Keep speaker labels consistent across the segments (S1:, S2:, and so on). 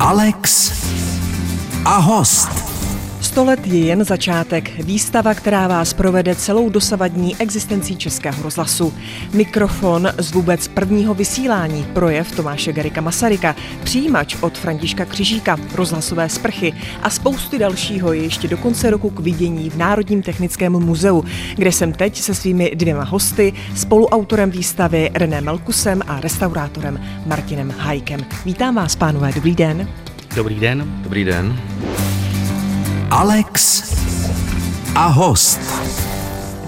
S1: Alex a host.
S2: 100 let je jen začátek. Výstava, která vás provede celou dosavadní existencí Českého rozhlasu. Mikrofon z vůbec prvního vysílání, projev Tomáše Garika Masaryka, přijímač od Františka Křižíka, rozhlasové sprchy a spousty dalšího je ještě do konce roku k vidění v Národním technickém muzeu, kde jsem teď se svými dvěma hosty, spoluautorem výstavy René Melkusem a restaurátorem Martinem Hajkem. Vítám vás, pánové, dobrý den.
S3: Dobrý den.
S4: Dobrý den.
S1: Alex a host.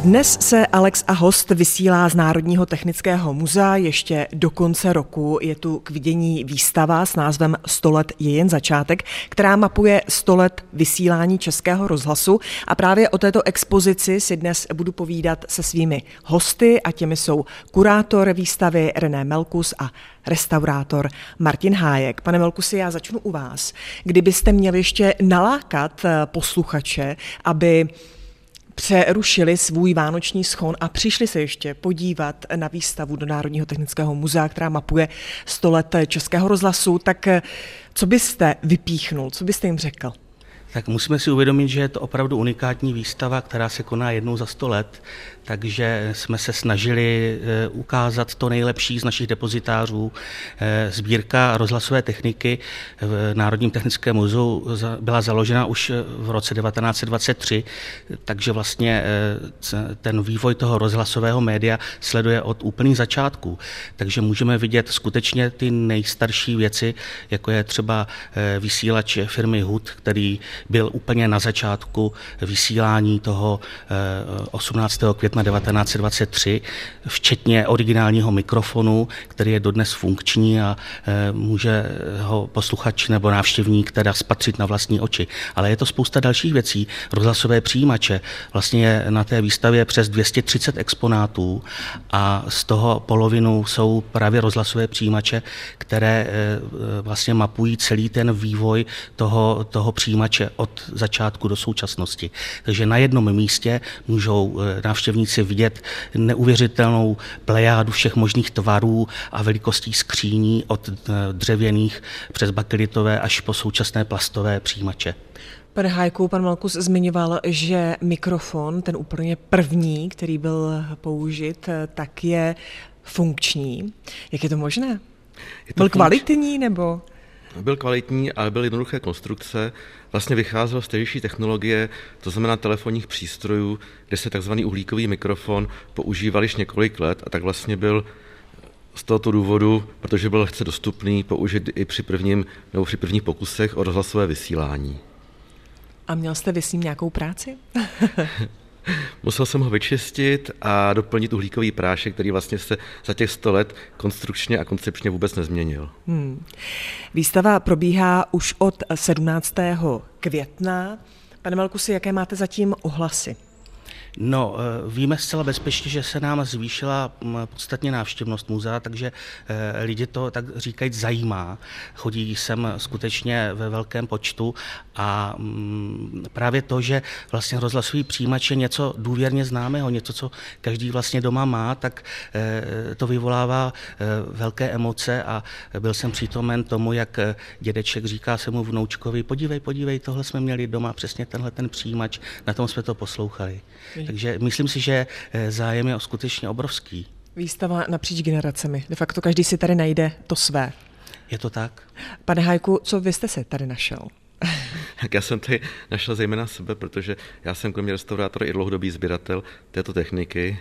S2: Dnes se Alex a host vysílá z Národního technického muzea. Ještě do konce roku je tu k vidění výstava s názvem 100 let je jen začátek, která mapuje 100 let vysílání Českého rozhlasu. A právě o této expozici si dnes budu povídat se svými hosty a těmi jsou kurátor výstavy René Melkus a restaurátor Martin Hájek. Pane Melkusi, já začnu u vás. Kdybyste měli ještě nalákat eh, posluchače, aby přerušili svůj vánoční schon a přišli se ještě podívat na výstavu do Národního technického muzea, která mapuje 100 let Českého rozhlasu, tak eh, co byste vypíchnul, co byste jim řekl?
S3: Tak musíme si uvědomit, že je to opravdu unikátní výstava, která se koná jednou za 100 let takže jsme se snažili eh, ukázat to nejlepší z našich depozitářů. Eh, sbírka rozhlasové techniky v Národním technickém muzeu byla založena už v roce 1923, takže vlastně eh, ten vývoj toho rozhlasového média sleduje od úplných začátků. Takže můžeme vidět skutečně ty nejstarší věci, jako je třeba vysílač firmy HUD, který byl úplně na začátku vysílání toho 18. května května 1923, včetně originálního mikrofonu, který je dodnes funkční a e, může ho posluchač nebo návštěvník teda spatřit na vlastní oči. Ale je to spousta dalších věcí. Rozhlasové přijímače. Vlastně je na té výstavě přes 230 exponátů a z toho polovinu jsou právě rozhlasové přijímače, které e, vlastně mapují celý ten vývoj toho, toho přijímače od začátku do současnosti. Takže na jednom místě můžou e, návštěvníci vidět neuvěřitelnou plejádu všech možných tvarů a velikostí skříní od eh, dřevěných přes bakelitové až po současné plastové přijímače.
S2: Pane Hajku, pan Malkus zmiňoval, že mikrofon, ten úplně první, který byl použit, eh, tak je funkční. Jak je to možné? Je to byl funkč... kvalitní nebo?
S4: Byl kvalitní, ale byl jednoduché konstrukce. Vlastně vycházel z tehdejší technologie, to znamená telefonních přístrojů, kde se takzvaný uhlíkový mikrofon používal již několik let a tak vlastně byl z tohoto důvodu, protože byl lehce dostupný, použit i při, prvním, nebo při prvních pokusech o rozhlasové vysílání.
S2: A měl jste vy s ním nějakou práci?
S4: Musel jsem ho vyčistit a doplnit uhlíkový prášek, který vlastně se za těch 100 let konstrukčně a koncepčně vůbec nezměnil. Hmm.
S2: Výstava probíhá už od 17. května. Pane Melkusi, jaké máte zatím ohlasy?
S3: No, eh, víme zcela bezpečně, že se nám zvýšila mm, podstatně návštěvnost muzea, takže eh, lidi to tak říkají zajímá. Chodí sem skutečně ve velkém počtu a mm, právě to, že vlastně rozhlasový přijímač je něco důvěrně známého, něco, co každý vlastně doma má, tak eh, to vyvolává velké emoce a byl jsem přítomen tomu, jak dědeček říká se mu vnoučkovi, podívej, podívej, tohle jsme měli doma, přesně tenhle ten přijímač, na tom jsme to poslouchali. Takže myslím si, že eh, zájem je skutečně obrovský.
S2: Výstava napříč generacemi. De facto každý si tady najde to své.
S3: Je to tak.
S2: Pane Hajku, co vy jste se tady našel?
S4: Tak já jsem tady našel zejména sebe, protože já jsem kromě restaurátora i dlouhodobý sběratel této techniky,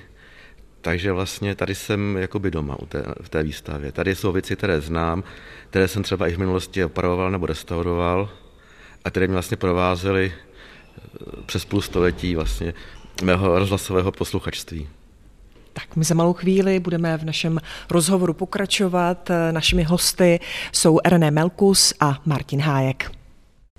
S4: takže vlastně tady jsem jakoby doma u té, v té výstavě. Tady jsou věci, které znám, které jsem třeba i v minulosti opravoval nebo restauroval a které mě vlastně provázely eh, přes půl století vlastně mého rozhlasového posluchačství.
S2: Tak my za malou chvíli budeme v našem rozhovoru pokračovat. Našimi hosty jsou René Melkus a Martin Hájek.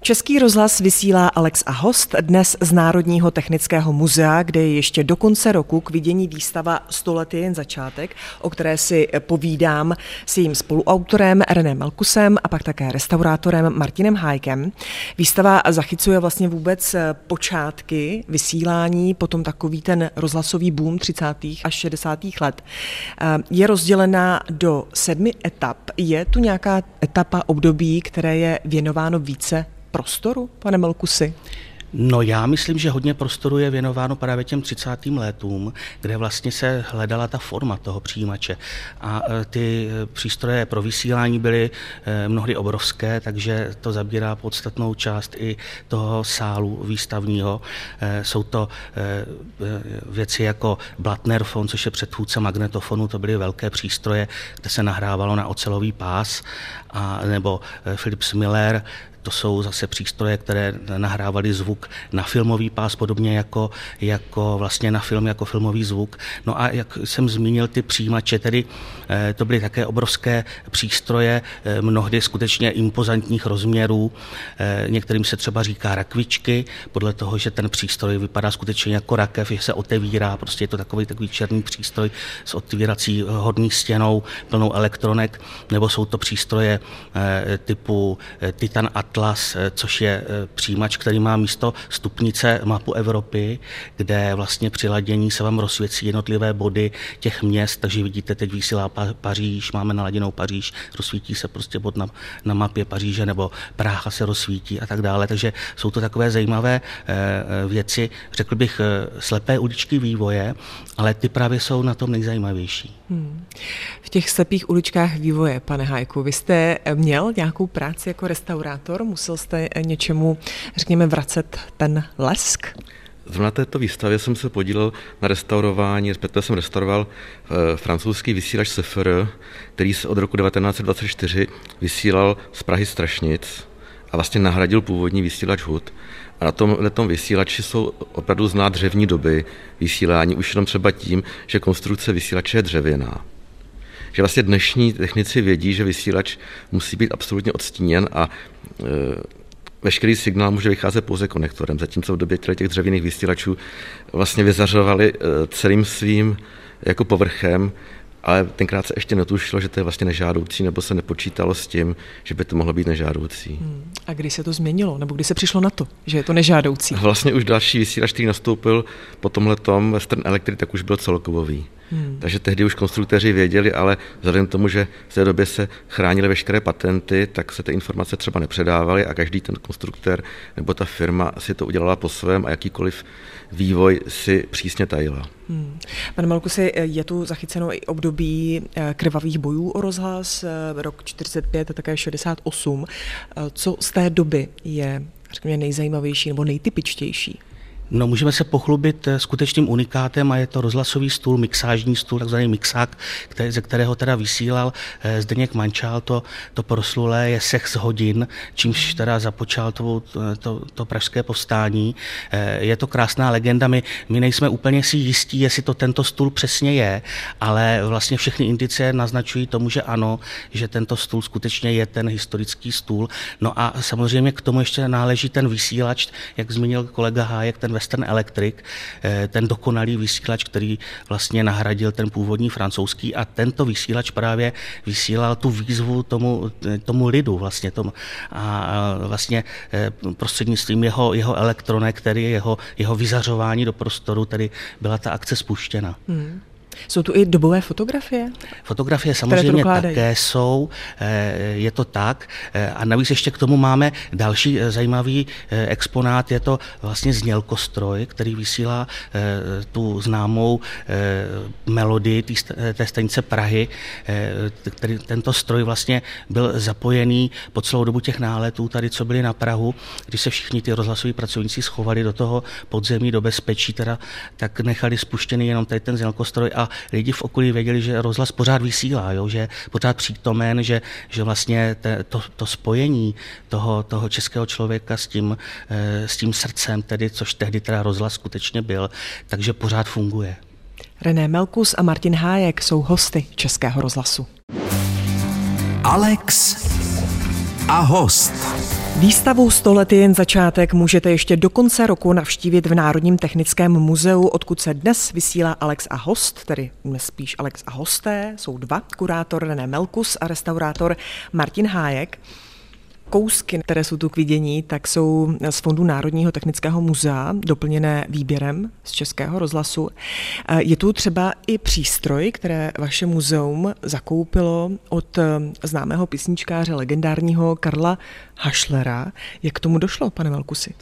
S2: Český rozhlas vysílá Alex a host dnes z Národního technického muzea, kde je ještě do konce roku k vidění výstava 100 let je jen začátek, o které si povídám s jejím spoluautorem René Melkusem a pak také restaurátorem Martinem Hájkem. Výstava zachycuje vlastně vůbec počátky vysílání, potom takový ten rozhlasový boom 30. až 60. let. Je rozdělena do sedmi etap. Je tu nějaká etapa období, které je věnováno více prostoru, pane Melkusy?
S3: No já myslím, že hodně prostoru je věnováno právě těm 30. letům, kde vlastně se hledala ta forma toho přijímače. A e, ty e, přístroje pro vysílání byly e, mnohdy obrovské, takže to zabírá podstatnou část i toho sálu výstavního. Jsou to věci jako Blattnerfon, což je předchůdce magnetofonu, to byly velké přístroje, kde se nahrávalo na ocelový pás, a, nebo Philips Miller, to jsou zase přístroje, které nahrávaly zvuk na filmový pás, podobně jako, jako vlastně na film, jako filmový zvuk. No a jak jsem zmínil, ty přijímače, tedy eh, to byly také obrovské přístroje, eh, mnohdy skutečně impozantních rozměrů. Eh, některým se třeba říká rakvičky, podle toho, že ten přístroj vypadá skutečně jako rakev, že se otevírá, prostě je to takový takový černý přístroj s otvírací hodný stěnou, plnou elektronek, nebo jsou to přístroje typu Titan Atlas, Atlas, eh, což je eh, přijímač, který má místo stupnice mapu Evropy, kde vlastně při ladění se vám rozsvěcí jednotlivé body těch měst, takže vidíte, teď vysílá Paříž, máme naladěnou Paříž, rozsvítí se prostě bod na, na mapě Paříže, nebo Praha se rozsvítí a tak dále, takže jsou to takové zajímavé eh, věci, řekl bych, slepé uličky vývoje, ale ty právě jsou na tom nejzajímavější. Hmm.
S2: V těch slepých uličkách vývoje, pane Hajku, vy jste měl nějakou práci jako restaurátor? Musel jste něčemu, řekněme, vracet ten lesk?
S4: Zrovna této výstavě jsem se podílel na restaurování, respektive jsem restauroval eh, francouzský vysílač SFR, který se od roku 1924 vysílal z Prahy Strašnic a vlastně nahradil původní vysílač HUD. A na tomhle tom vysílači jsou opravdu zná dřevní doby vysílání, už jenom třeba tím, že konstrukce vysílače je dřevěná že vlastně dnešní technici vědí, že vysílač musí být absolutně odstíněn a e, veškerý signál může vycházet pouze konektorem, zatímco v době těch dřevěných vysílačů vlastně vyzařovali e, celým svým jako povrchem ale tenkrát se ještě netušilo, že to je vlastně nežádoucí, nebo se nepočítalo s tím, že by to mohlo být nežádoucí. Hmm.
S2: A kdy se to změnilo, nebo kdy se přišlo na to, že je to nežádoucí?
S4: Vlastně už další vysílač, který nastoupil po tomhle tom Western Electric, tak už byl celkový. Hmm. Takže tehdy už konstruktéři věděli, ale vzhledem k tomu, že v té době se chránily veškeré patenty, tak se ty informace třeba nepředávaly a každý ten konstruktér nebo ta firma si to udělala po svém a jakýkoliv vývoj si přísně tajila. Hmm.
S2: Pane Malkusi, je tu zachyceno i období eh, krvavých bojů o rozhlas, eh, rok 45 a také 68. Eh, co z té doby je řekněme, nejzajímavější nebo nejtypičtější?
S3: No, můžeme se pochlubit eh, skutečným unikátem a je to rozhlasový stůl, mixážní stůl, takzvaný mixák, který, ze kterého teda vysílal eh, Zdeněk Mančál, to, to proslulé je sex hodin, čímž teda započal to, to, to pražské povstání. Eh, je to krásná legenda, my, my nejsme úplně si jistí, jestli to tento stůl přesně je, ale vlastně všechny indicie naznačují tomu, že ano, že tento stůl skutečně je ten historický stůl. No a samozřejmě k tomu ještě náleží ten vysílač, jak zmínil kolega Hájek, ten Western Electric, eh, ten dokonalý vysílač, který vlastně nahradil ten původní francouzský a tento vysílač právě vysílal tu výzvu tomu, tomu lidu vlastně tomu, a vlastně eh, prostřednictvím jeho, jeho elektronek, který jeho, jeho vyzařování do prostoru, tedy byla ta akce spuštěna. Hmm.
S2: Jsou tu i dobové fotografie?
S3: Fotografie samozřejmě také jsou, eh, je to tak. Eh, a navíc ještě k tomu máme další eh, zajímavý exponát, je to vlastně znělkostroj, který vysílá tu známou melodii té stanice Prahy. Který, tento stroj vlastně byl zapojený po celou dobu těch náletů tady, co byly na Prahu, když se všichni ty rozhlasoví pracovníci schovali do toho podzemí, do bezpečí, teda, tak nechali spuštěný jenom tady ten znělkostroj a lidi v okolí věděli, že rozhlas pořád vysílá, jo, že je pořád přítomen, že, že vlastně te, to, to spojení toho, toho českého člověka s tím, eh, s tím srdcem, tedy, což tehdy teda rozhlas skutečně byl, takže pořád funguje.
S2: René Melkus a Martin Hájek jsou hosty Českého rozhlasu.
S1: Alex a host.
S2: Výstavu 100 let je jen začátek. Můžete ještě do konce roku navštívit v Národním technickém muzeu, odkud se dnes vysílá Alex a host, tedy dnes spíš Alex a hosté, jsou dva, kurátor René Melkus a restaurátor Martin Hájek kousky, které jsou tu k vidění, tak jsou z Fondu Národního technického muzea, doplněné výběrem z Českého rozhlasu. Je tu třeba i přístroj, které vaše muzeum zakoupilo od eh, známého písničkáře legendárního Karla Hašlera. Jak k tomu došlo, pane Malkusy?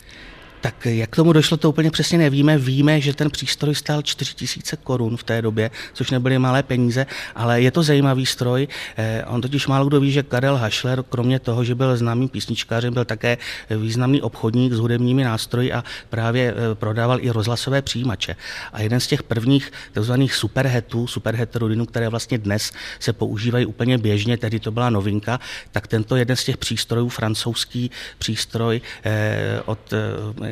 S3: Tak jak tomu došlo, to úplně přesně nevíme. Víme, že ten přístroj stál 4000 korun v té době, což nebyly malé peníze, ale je to zajímavý stroj. Eh, on totiž málo kdo ví, že Karel Hašler, kromě toho, že byl známým písničkářem, byl také významný obchodník s hudebními nástroji a právě eh, prodával i rozhlasové přijímače. A jeden z těch prvních tzv. superhetů, superheterodinů, které vlastně dnes se používají úplně běžně, tehdy to byla novinka, tak tento jeden z těch přístrojů, francouzský přístroj eh, od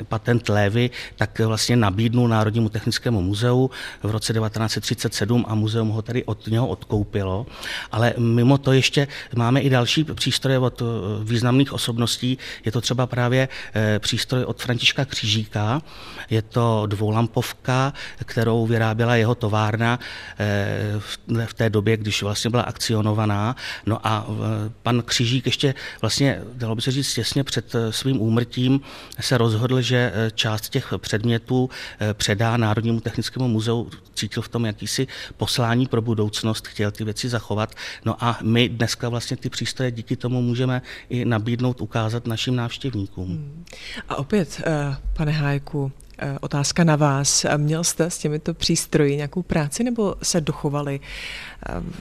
S3: patent Lévy, tak vlastně nabídnul Národnímu technickému muzeu v roce 1937 a muzeum ho tady od něho odkoupilo. Ale mimo to ještě máme i další přístroje od eh, významných osobností. Je to třeba právě eh, přístroj od Františka Křížíka. Je to dvoulampovka, kterou vyráběla jeho továrna eh, v té době, když vlastně byla akcionovaná. No a pan Křížík ještě vlastně, dalo by se říct, těsně před svým úmrtím se rozhodl, že eh, část těch předmětů eh, předá Národnímu technickému muzeu, cítil v tom jakýsi poslání pro budoucnost, chtěl ty věci zachovat. No a my dneska vlastně ty přístroje díky tomu můžeme i nabídnout, ukázat našim návštěvníkům. Hmm.
S2: A opět, eh, pane Hájku, Otázka na vás. Měl jste s těmito přístroji nějakou práci nebo se dochovali,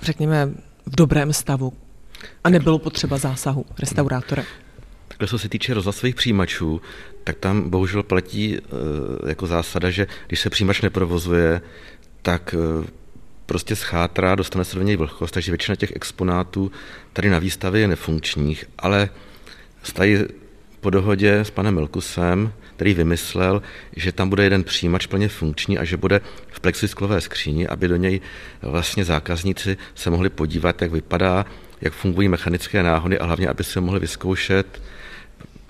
S2: řekněme, v dobrém stavu a nebylo potřeba zásahu restaurátora?
S4: Takhle, co se týče rozhlasových přijímačů, tak tam bohužel platí eh, jako zásada, že když se přijímač neprovozuje, tak eh, prostě schátrá, dostane se do něj vlhkost, takže většina těch exponátů tady na výstavě je nefunkčních, ale stají po dohodě s panem Melkusem, který vymyslel, že tam bude jeden přijímač plně funkční a že bude v plexisklové skříni, aby do něj vlastně zákazníci se mohli podívat, jak vypadá, jak fungují mechanické náhody a hlavně, aby se mohli vyzkoušet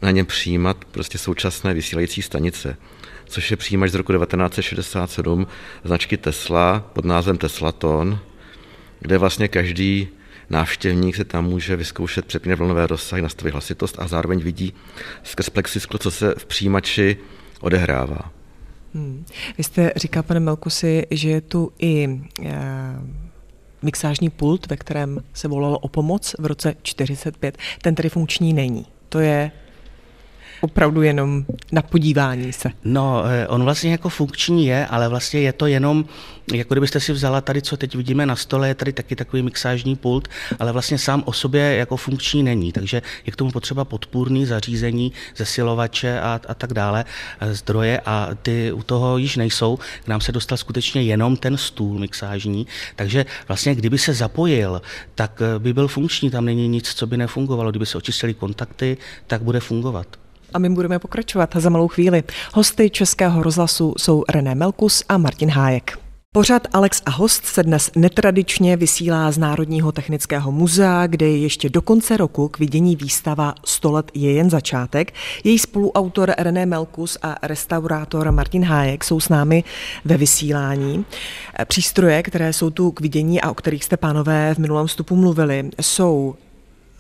S4: na něm přijímat prostě současné vysílající stanice, což je přijímač z roku 1967 značky Tesla pod názvem Teslaton, kde vlastně každý návštěvník se tam může vyzkoušet přepínet vlnové rozsahy, nastavit hlasitost a zároveň vidí skrz plexisklo, co se v přijímači odehrává.
S2: Hmm. Vy jste říkal, pane Melkusi, že je tu i e, mixážní pult, ve kterém se volalo o pomoc v roce 45. Ten tedy funkční není. To je opravdu jenom na podívání se?
S3: No, eh, on vlastně jako funkční je, ale vlastně je to jenom, jako kdybyste si vzala tady, co teď vidíme na stole, je tady taky takový mixážní pult, ale vlastně sám o sobě jako funkční není, takže je k tomu potřeba podpůrný zařízení, zesilovače a, a tak dále, eh, zdroje a ty u toho již nejsou. K nám se dostal skutečně jenom ten stůl mixážní, takže vlastně kdyby se zapojil, tak eh, by byl funkční, tam není nic, co by nefungovalo. Kdyby se očistili kontakty, tak bude fungovat.
S2: A my budeme pokračovat za malou chvíli. Hosty Českého rozhlasu jsou René Melkus a Martin Hájek. Pořad Alex a host se dnes netradičně vysílá z Národního technického muzea, kde je ještě do konce roku k vidění výstava 100 let je jen začátek. Její spoluautor René Melkus a restaurátor Martin Hájek jsou s námi ve vysílání. Přístroje, které jsou tu k vidění a o kterých jste pánové v minulém vstupu mluvili, jsou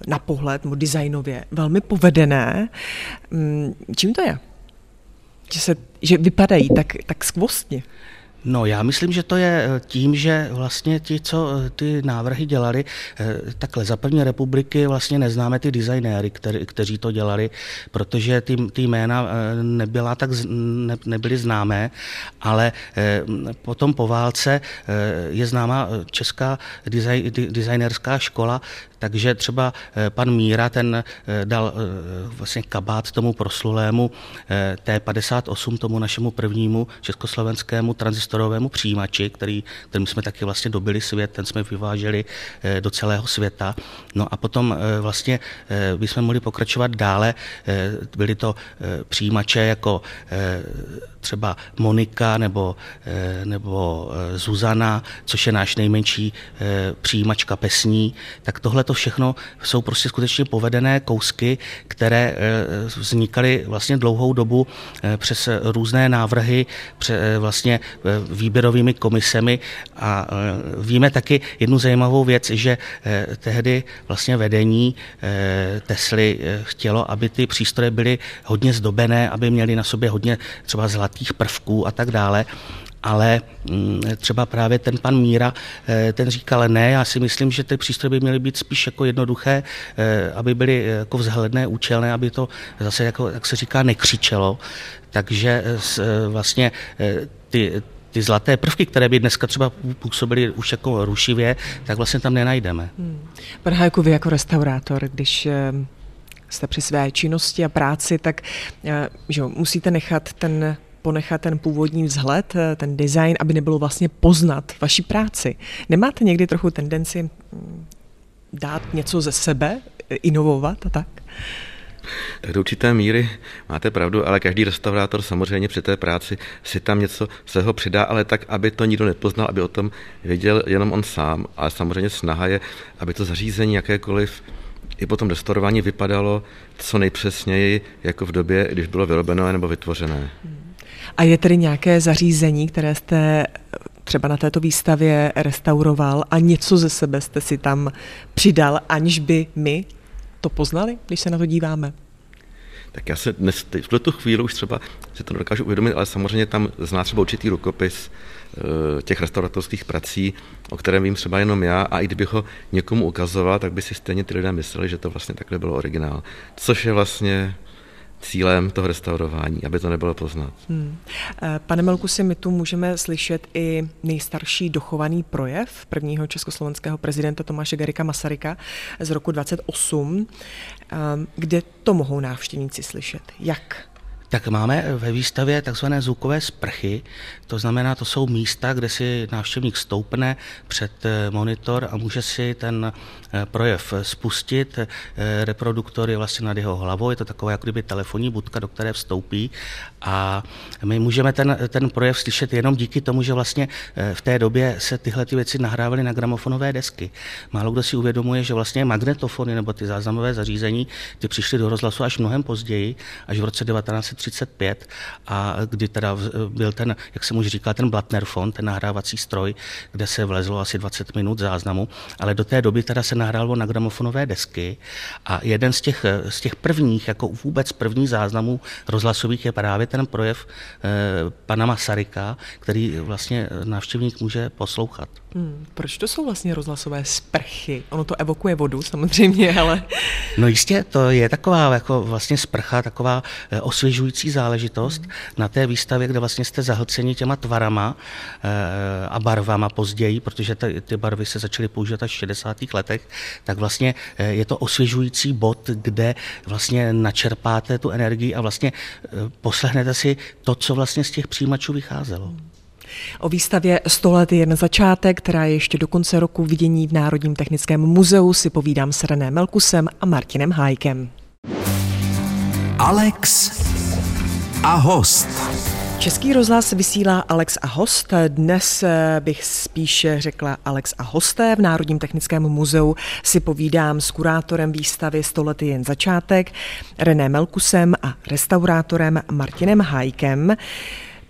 S2: na pohled, nebo designově, velmi povedené. Mm, čím to je? Že, se, že vypadají tak, tak skvostně.
S3: No já myslím, že to je eh, tím, že vlastně ti, co eh, ty návrhy dělali, eh, takhle za první republiky vlastně neznáme ty designéry, kteří to dělali, protože ty, ty jména nebyla tak, ne, nebyly známé, ale potom po válce je známa česká design, designerská škola, takže třeba pan Míra, ten dal vlastně kabát tomu proslulému T58, tomu našemu prvnímu československému transistoru prostorovému přijímači, který, kterým jsme taky vlastně dobili svět, ten jsme vyváželi eh, do celého světa. No a potom eh, vlastně eh, bychom mohli pokračovat dále. Byly to přijímače jako třeba Monika nebo, nebo Zuzana, což je náš nejmenší přijímač kapesní, tak tohle to všechno jsou prostě skutečně povedené kousky, které vznikaly vlastně dlouhou dobu přes různé návrhy, přes vlastně výběrovými komisemi. A víme taky jednu zajímavou věc, že tehdy vlastně vedení Tesly chtělo, aby ty přístroje byly hodně zdobené, aby měly na sobě hodně třeba zlatých prvků a tak dále ale mm, třeba právě ten pan Míra, eh, ten říkal, ne, já si myslím, že ty přístroje by měly být spíš jako jednoduché, eh, aby byly eh, jako vzhledné, účelné, aby to zase, jako, jak se říká, nekřičelo. Takže vlastně ty, ty zlaté prvky, které by dneska třeba působily už jako rušivě, tak vlastně tam nenajdeme. Hmm.
S2: Pan Hajku, vy jako restaurátor, když jste při své činnosti a práci, tak že musíte nechat ten ponechat ten původní vzhled, eh, ten design, aby nebylo vlastně poznat vaši práci. Nemáte někdy trochu tendenci mm, dát něco ze sebe, inovovat a tak?
S4: Tak do určité míry máte pravdu, ale každý restaurátor samozřejmě při té práci si tam něco svého přidá, ale tak, aby to nikdo nepoznal, aby o tom věděl jenom on sám. Ale samozřejmě snaha je, aby to zařízení jakékoliv i po tom restaurování vypadalo co nejpřesněji, jako v době, když bylo vyrobeno nebo vytvořené. Hmm.
S2: A je tedy nějaké zařízení, které jste třeba na této výstavě restauroval a něco ze sebe jste si tam přidal, aniž by my to poznali, když se na to díváme?
S4: Tak já se dnes, v tuto chvíli už třeba si to dokážu uvědomit, ale samozřejmě tam zná třeba určitý rukopis eh, těch restauratorských prací, o kterém vím třeba jenom já a i kdybych ho někomu ukazoval, tak by si stejně ty lidé mysleli, že to vlastně takhle bylo originál. Což je vlastně cílem toho restaurování, aby to nebylo poznat. Hmm.
S2: Eh, pane Melkusi, my tu můžeme slyšet i nejstarší dochovaný projev prvního československého prezidenta Tomáše Garika Masaryka z roku 28. Eh, kde to mohou návštěvníci slyšet? Jak?
S3: Tak máme ve výstavě takzvané zvukové sprchy, to znamená, to jsou místa, kde si návštěvník stoupne před eh, monitor a může si ten eh, projev spustit. Eh, reproduktor je vlastně nad jeho hlavou, je to taková jako kdyby telefonní budka, do které vstoupí a my můžeme ten, ten projev slyšet jenom díky tomu, že vlastně v té době se tyhle ty věci nahrávaly na gramofonové desky. Málo kdo si uvědomuje, že vlastně magnetofony nebo ty záznamové zařízení, ty přišly do rozhlasu až mnohem později, až v roce 19 1935 a kdy teda byl ten, jak jsem už říkal, ten Blattner fond, ten nahrávací stroj, kde se vlezlo asi 20 minut záznamu, ale do té doby teda se nahrálo na gramofonové desky a jeden z těch, z těch prvních, jako vůbec první záznamů rozhlasových je právě ten projev eh, pana Masaryka, který vlastně návštěvník může poslouchat.
S2: Hmm, proč to jsou vlastně rozhlasové sprchy? Ono to evokuje vodu samozřejmě, ale...
S3: No jistě, to je taková jako vlastně sprcha, taková eh, osvěžující záležitost hmm. na té výstavě, kde vlastně jste zahlceni těma tvarama e, a barvama později, protože ty, ty barvy se začaly používat až v 60. letech, tak vlastně eh, je to osvěžující bod, kde vlastně načerpáte tu energii a vlastně poslehnete si to, co vlastně z těch přijímačů vycházelo. Hmm.
S2: O výstavě 100 let je jen začátek, která je ještě do konce roku vidění v Národním technickém muzeu, si povídám s René Melkusem a Martinem Hájkem.
S1: Alex a host.
S2: Český rozhlas vysílá Alex a host. Dnes eh, bych spíše řekla Alex a hosté. V Národním technickém muzeu si povídám s kurátorem výstavy 100 let jen začátek, René Melkusem a restaurátorem Martinem Hájkem.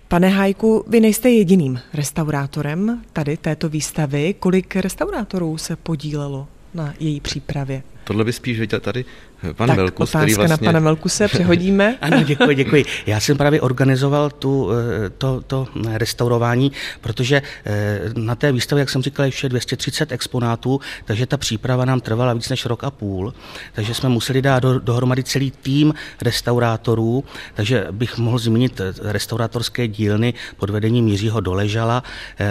S2: Pane Hajku, vy nejste jediným restaurátorem tady této výstavy. Kolik restaurátorů se podílelo na její přípravě?
S4: Tohle by spíš viděl tady Pan
S2: tak
S4: Velkus,
S2: otázka který vlastně... na pana Velkuse, přehodíme.
S3: ano, děkuji, děkuji. Já jsem právě organizoval tu, eh, to, to restaurování, protože eh, na té výstavě, jak jsem říkal, ještě 230 exponátů, takže ta příprava nám trvala víc než rok a půl, takže jsme museli dát do, dohromady celý tým restaurátorů, takže bych mohl zmínit eh, restaurátorské dílny pod vedením Jiřího Doležala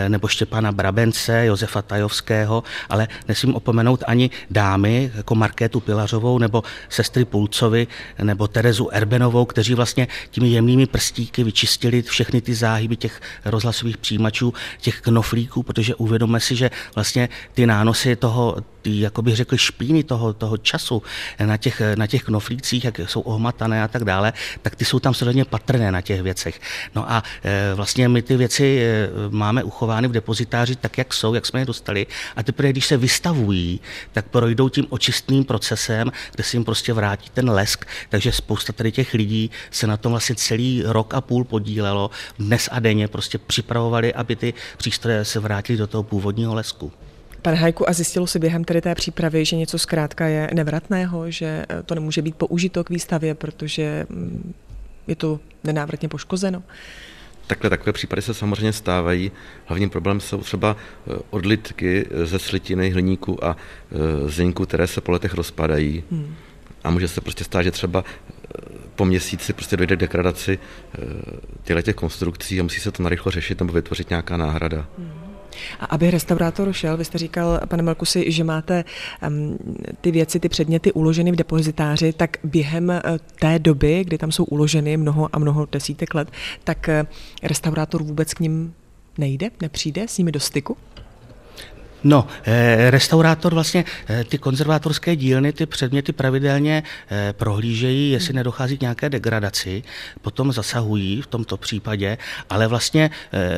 S3: nebo Štěpána Brabence, Josefa Tajovského, ale nesmím opomenout ani dámy, jako Markétu Pilařovou nebo sestry Pulcovi nebo Terezu Erbenovou, kteří vlastně těmi jemnými prstíky vyčistili všechny ty záhyby těch rozhlasových přijímačů, těch knoflíků, protože uvědomme si, že vlastně ty nánosy toho, ty, jako bych řekl, špíny toho, toho času na těch, na těch knoflících, jak jsou ohmatané a tak dále, tak ty jsou tam samozřejmě patrné na těch věcech. No a e, vlastně my ty věci e, máme uchovány v depozitáři tak, jak jsou, jak jsme je dostali a teprve, když se vystavují, tak projdou tím očistným procesem, kde se jim prostě vrátí ten lesk, takže spousta tady těch lidí se na tom vlastně celý rok a půl podílelo, dnes a denně prostě připravovali, aby ty přístroje se vrátily do toho původního lesku.
S2: Pane Hajku, a zjistilo se během tedy té přípravy, že něco zkrátka je nevratného, že eh, to nemůže být použito k výstavě, protože mm, je to nenávratně poškozeno?
S4: Takhle, takové případy se samozřejmě stávají. Hlavním problém jsou třeba eh, odlitky ze slitiny, hliníku a eh, zinku, které se po letech rozpadají. Hmm. A může se prostě stát, že třeba po měsíci prostě dojde k degradaci těchto těch konstrukcí a musí se to narychlo řešit nebo vytvořit nějaká náhrada. Hmm.
S2: A aby restaurátor šel, vy jste říkal, pane Melkusi, že máte um, ty věci, ty předměty uloženy v depozitáři, tak během uh, té doby, kdy tam jsou uloženy mnoho a mnoho desítek let, tak uh, restaurátor vůbec k ním nejde, nepřijde s nimi do styku?
S3: No, eh, restaurátor vlastně eh, ty konzervátorské dílny, ty předměty pravidelně eh, prohlížejí, jestli nedochází k nějaké degradaci, potom zasahují v tomto případě, ale vlastně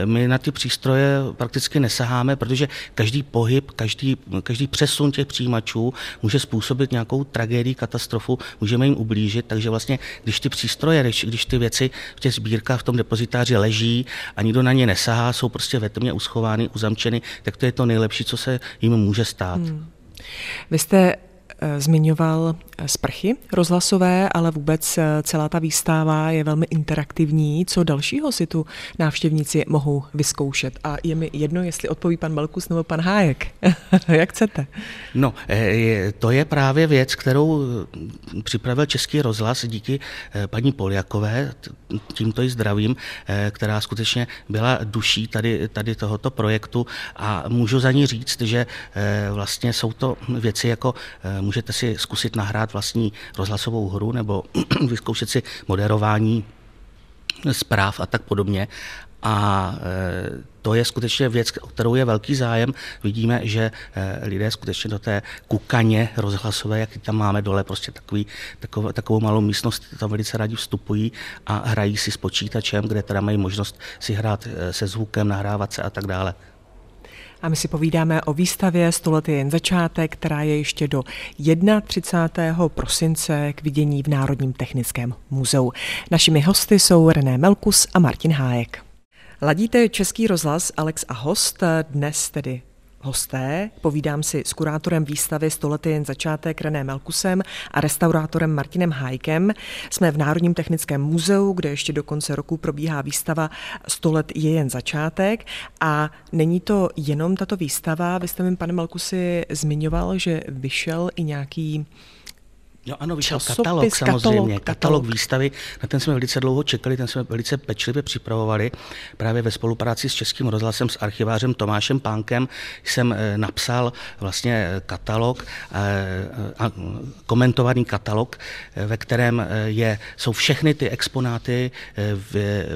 S3: my na ty přístroje prakticky nesaháme, protože každý pohyb, každý, každý přesun těch přijímačů může způsobit nějakou tragédii, katastrofu, můžeme jim ublížit, takže vlastně, když ty přístroje, když ty věci v těch sbírkách v tom depozitáři leží a nikdo na ně nesahá, jsou prostě ve tmě uschovány, uzamčeny, tak to je to nejlepší, co se jim může stát. Hmm.
S2: Vy jste zmiňoval eh, sprchy rozhlasové, ale vůbec eh, celá ta výstava je velmi interaktivní. Co dalšího si tu návštěvníci mohou vyzkoušet? A je mi jedno, jestli odpoví pan Balkus nebo pan Hájek. Jak chcete?
S3: No, to je právě věc, kterou připravil Český rozhlas díky paní Poliakové, tímto i zdravím, která skutečně byla duší tady, tady tohoto projektu a můžu za ní říct, že vlastně jsou to věci jako můžete si zkusit nahrát vlastní rozhlasovou hru nebo vyzkoušet si moderování zpráv a tak podobně. A e, to je skutečně věc, o kterou je velký zájem. Vidíme, že e, lidé skutečně do té kukaně rozhlasové, jak tam máme dole, prostě takový, takovou, takovou malou místnost, tam velice rádi vstupují a hrají si s počítačem, kde teda mají možnost si hrát e, se zvukem, nahrávat se a tak dále.
S2: A my si povídáme o výstavě Stolet je jen začátek, která je ještě do 31. prosince k vidění v Národním technickém muzeu. Našimi hosty jsou René Melkus a Martin Hájek. Ladíte Český rozhlas Alex a host, dnes tedy hosté. Povídám si s kurátorem výstavy Stolety jen začátek René Melkusem a restaurátorem Martinem Hájkem. Jsme v Národním technickém muzeu, kde ještě do konce roku probíhá výstava Stolet je jen začátek. A není to jenom tato výstava, vy jste mi, pane Melkusi, zmiňoval, že vyšel i nějaký
S3: Jo, ano, vyšel katalog samozřejmě, katalog, katalog výstavy, na ten jsme velice dlouho čekali, ten jsme velice pečlivě připravovali. Právě ve spolupráci s Českým rozhlasem, s archivářem Tomášem Pánkem jsem eh, napsal vlastně eh, katalog, eh, komentovaný katalog, ve kterém je, jsou všechny ty exponáty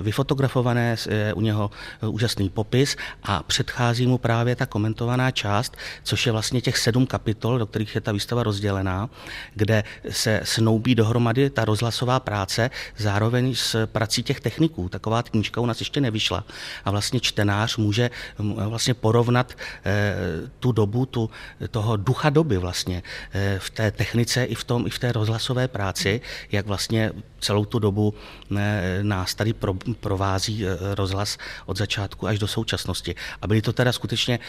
S3: vyfotografované, u něho úžasný popis a předchází mu právě ta komentovaná část, což je vlastně těch sedm kapitol, do kterých je ta výstava rozdělená, kde se snoubí dohromady ta rozhlasová práce zároveň s prací těch techniků. Taková knížka u nás ještě nevyšla. A vlastně čtenář může vlastně porovnat eh, tu dobu, tu, toho ducha doby vlastně eh, v té technice i v, tom, i v té rozhlasové práci, jak vlastně celou tu dobu eh, nás tady provází rozhlas od začátku až do současnosti. A byly to teda skutečně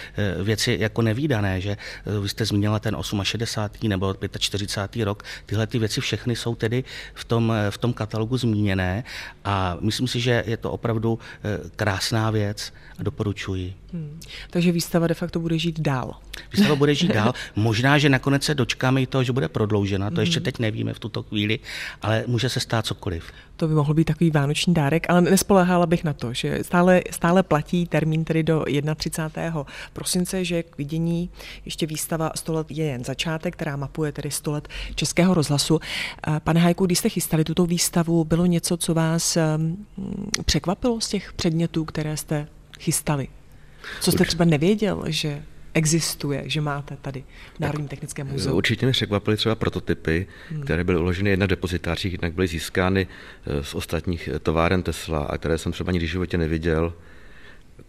S3: věci jako nevýdané, že vy jste zmínila ten 68. nebo 45. rok, tyhle ty věci všechny jsou tedy v tom, v tom katalogu zmíněné a myslím si, že je to opravdu eh, krásná věc a doporučuji. Hmm.
S2: Takže výstava de facto bude žít dál.
S3: Výstava bude žít dál. Možná, že nakonec se dočkáme i toho, že bude prodloužena. To ještě hmm. teď nevíme v tuto chvíli, ale může se stát cokoliv.
S2: To by mohl být takový vánoční dárek, ale nespoléhala bych na to, že stále, stále platí termín tedy do 31. prosince, že k vidění ještě výstava 100 let je jen začátek, která mapuje tedy 100 let českého Českého rozhlasu. Pane Hajku, když jste chystali tuto výstavu, bylo něco, co vás překvapilo z těch předmětů, které jste chystali? Co jste třeba nevěděl, že existuje, že máte tady v Národním technickém muzeu?
S4: Určitě mě překvapily třeba prototypy, hmm. které byly uloženy jednak v depozitářích, jednak byly získány eh, z ostatních eh, továren Tesla a které jsem třeba nikdy v životě neviděl.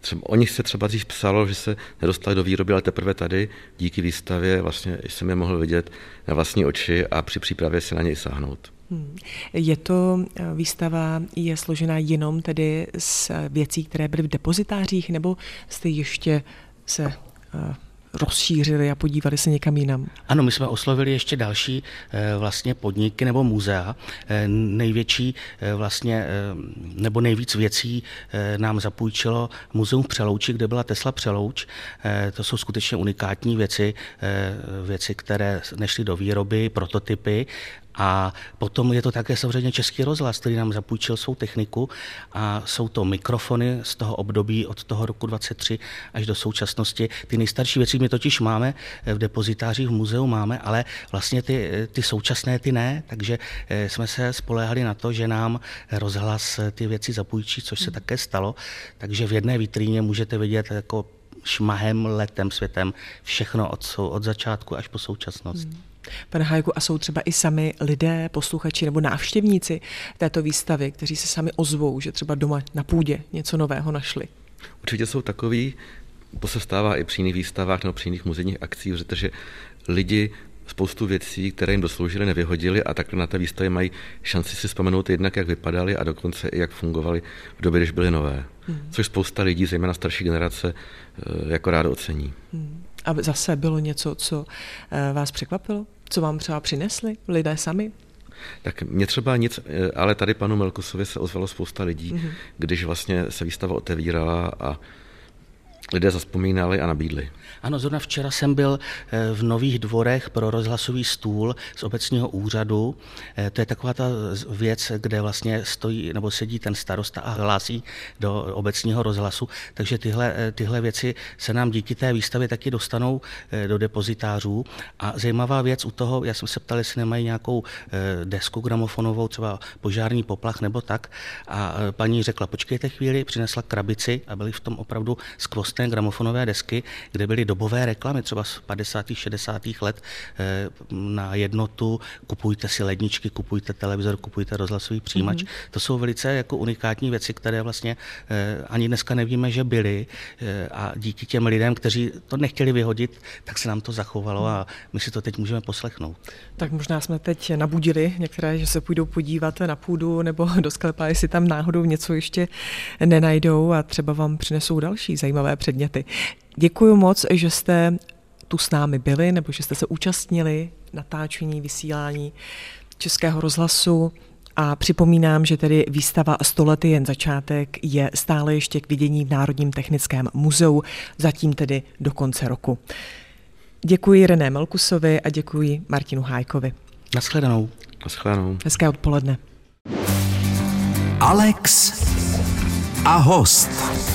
S4: Třeba, o nich se třeba dřív psalo, že se nedostali do výroby, ale teprve tady díky výstavě vlastně jsem je mohl vidět na vlastní oči a při přípravě si na něj sáhnout. Hmm.
S2: Je to eh, výstava, je složena jenom tedy z věcí, které byly v depozitářích, nebo jste ještě se Eh, rozšířili a podívali se někam jinam.
S3: Ano, my jsme oslovili ještě další eh, vlastně podniky nebo muzea. Eh, největší vlastně, nebo nejvíc věcí nám zapůjčilo muzeum v Přelouči, kde byla Tesla Přelouč. To jsou skutečně unikátní věci, věci, které nešly do výroby, prototypy a potom je to také samozřejmě Český rozhlas, který nám zapůjčil svou techniku a jsou to mikrofony z toho období od toho roku 23 až do současnosti. Ty nejstarší věci my totiž máme v depozitářích v muzeu máme, ale vlastně ty, ty současné ty ne, takže eh, jsme se spoléhali na to, že nám rozhlas ty věci zapůjčí, což se také stalo. Takže v jedné vitríně můžete vidět jako šmahem, letem, světem všechno od, od začátku až po současnost. Hmm.
S2: Pane Hajku, a jsou třeba i sami lidé, posluchači nebo návštěvníci této výstavy, kteří se sami ozvou, že třeba doma na půdě něco nového našli?
S4: Určitě jsou takový, to se stává i při jiných výstavách nebo při jiných muzejních akcích, protože lidi spoustu věcí, které jim dosloužily, nevyhodili a takhle na té výstavě mají šanci si vzpomenout jednak, jak vypadaly a dokonce i jak fungovaly v době, když byly nové. Hmm. Což spousta lidí, zejména starší generace, eh, jako rádo ocení. Hmm.
S2: A zase bylo něco, co eh, vás překvapilo? Co vám třeba přinesli lidé sami?
S4: Tak mě třeba nic, eh, ale tady panu Melkusovi se ozvalo spousta lidí, mm-hmm. když vlastně se výstava otevírala a lidé zaspomínali a nabídli.
S3: Ano, zrovna včera jsem byl eh, v Nových dvorech pro rozhlasový stůl z obecního úřadu. Eh, to je taková ta věc, kde vlastně stojí nebo sedí ten starosta a hlásí do obecního rozhlasu. Takže tyhle, eh, tyhle věci se nám díky té výstavě taky dostanou do depozitářů. A zajímavá věc u toho, já jsem se ptal, jestli nemají nějakou desku gramofonovou, třeba požární poplach nebo tak. A paní řekla, počkejte chvíli, přinesla krabici a byly v tom opravdu skvostné gramofonové desky, kde byly dobové reklamy, třeba z 50. 60. let eh, na jednotu, kupujte si ledničky, kupujte televizor, kupujte rozhlasový přijímač. Mm-hmm. To jsou velice jako unikátní věci, které vlastně eh, ani dneska nevíme, že byly eh, a díky těm lidem, kteří to nechtěli vyhodit, tak se nám to zachovalo a my si to teď můžeme poslechnout.
S2: Tak možná jsme teď nabudili některé, že se půjdou podívat na půdu nebo do sklepa, jestli tam náhodou něco ještě nenajdou a třeba vám přinesou další zajímavé předměty. Děkuji moc, že jste tu s námi byli, nebo že jste se účastnili natáčení, vysílání Českého rozhlasu. A připomínám, že tedy výstava 100 let je jen začátek, je stále ještě k vidění v Národním technickém muzeu, zatím tedy do konce roku. Děkuji René Melkusovi a děkuji Martinu Hájkovi.
S3: Naschledanou.
S4: Naschledanou.
S2: Hezké odpoledne.
S1: Alex a host.